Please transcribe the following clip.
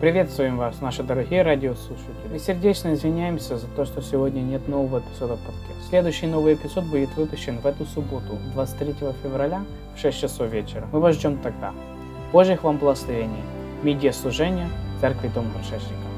Приветствуем вас, наши дорогие радиослушатели. Мы сердечно извиняемся за то, что сегодня нет нового эпизода подкаста. Следующий новый эпизод будет выпущен в эту субботу, 23 февраля в 6 часов вечера. Мы вас ждем тогда. Божьих вам благословений. Медиа служения Церкви Дом Горшечника.